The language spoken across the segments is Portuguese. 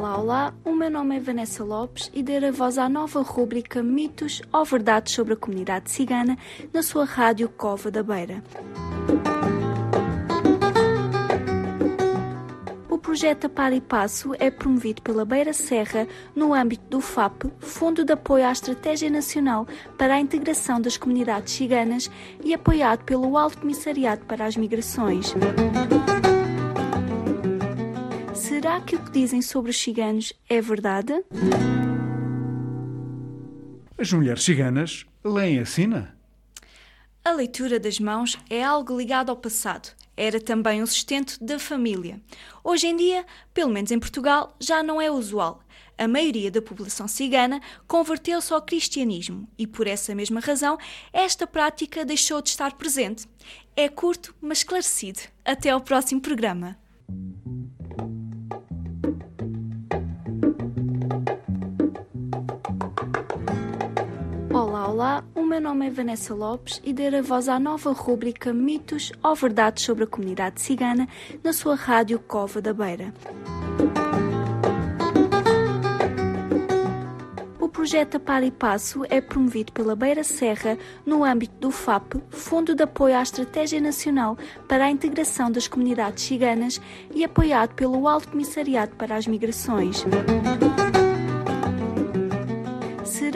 Olá, o meu nome é Vanessa Lopes e darei a voz à nova rúbrica Mitos ou Verdades sobre a Comunidade Cigana na sua rádio Cova da Beira. O projeto Par e Passo é promovido pela Beira Serra no âmbito do FAP, Fundo de Apoio à Estratégia Nacional para a Integração das Comunidades Ciganas e apoiado pelo Alto Comissariado para as Migrações. Será que o que dizem sobre os ciganos é verdade? As mulheres ciganas leem a sina? A leitura das mãos é algo ligado ao passado. Era também o sustento da família. Hoje em dia, pelo menos em Portugal, já não é usual. A maioria da população cigana converteu-se ao cristianismo e, por essa mesma razão, esta prática deixou de estar presente. É curto, mas esclarecido. Até ao próximo programa. Olá, olá, o meu nome é Vanessa Lopes e darei a voz à nova rúbrica Mitos ou Verdades sobre a Comunidade Cigana na sua rádio Cova da Beira. O projeto Par e Passo é promovido pela Beira Serra no âmbito do FAP, Fundo de Apoio à Estratégia Nacional para a Integração das Comunidades Ciganas e apoiado pelo Alto Comissariado para as Migrações.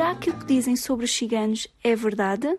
Será que o que dizem sobre os ciganos é verdade?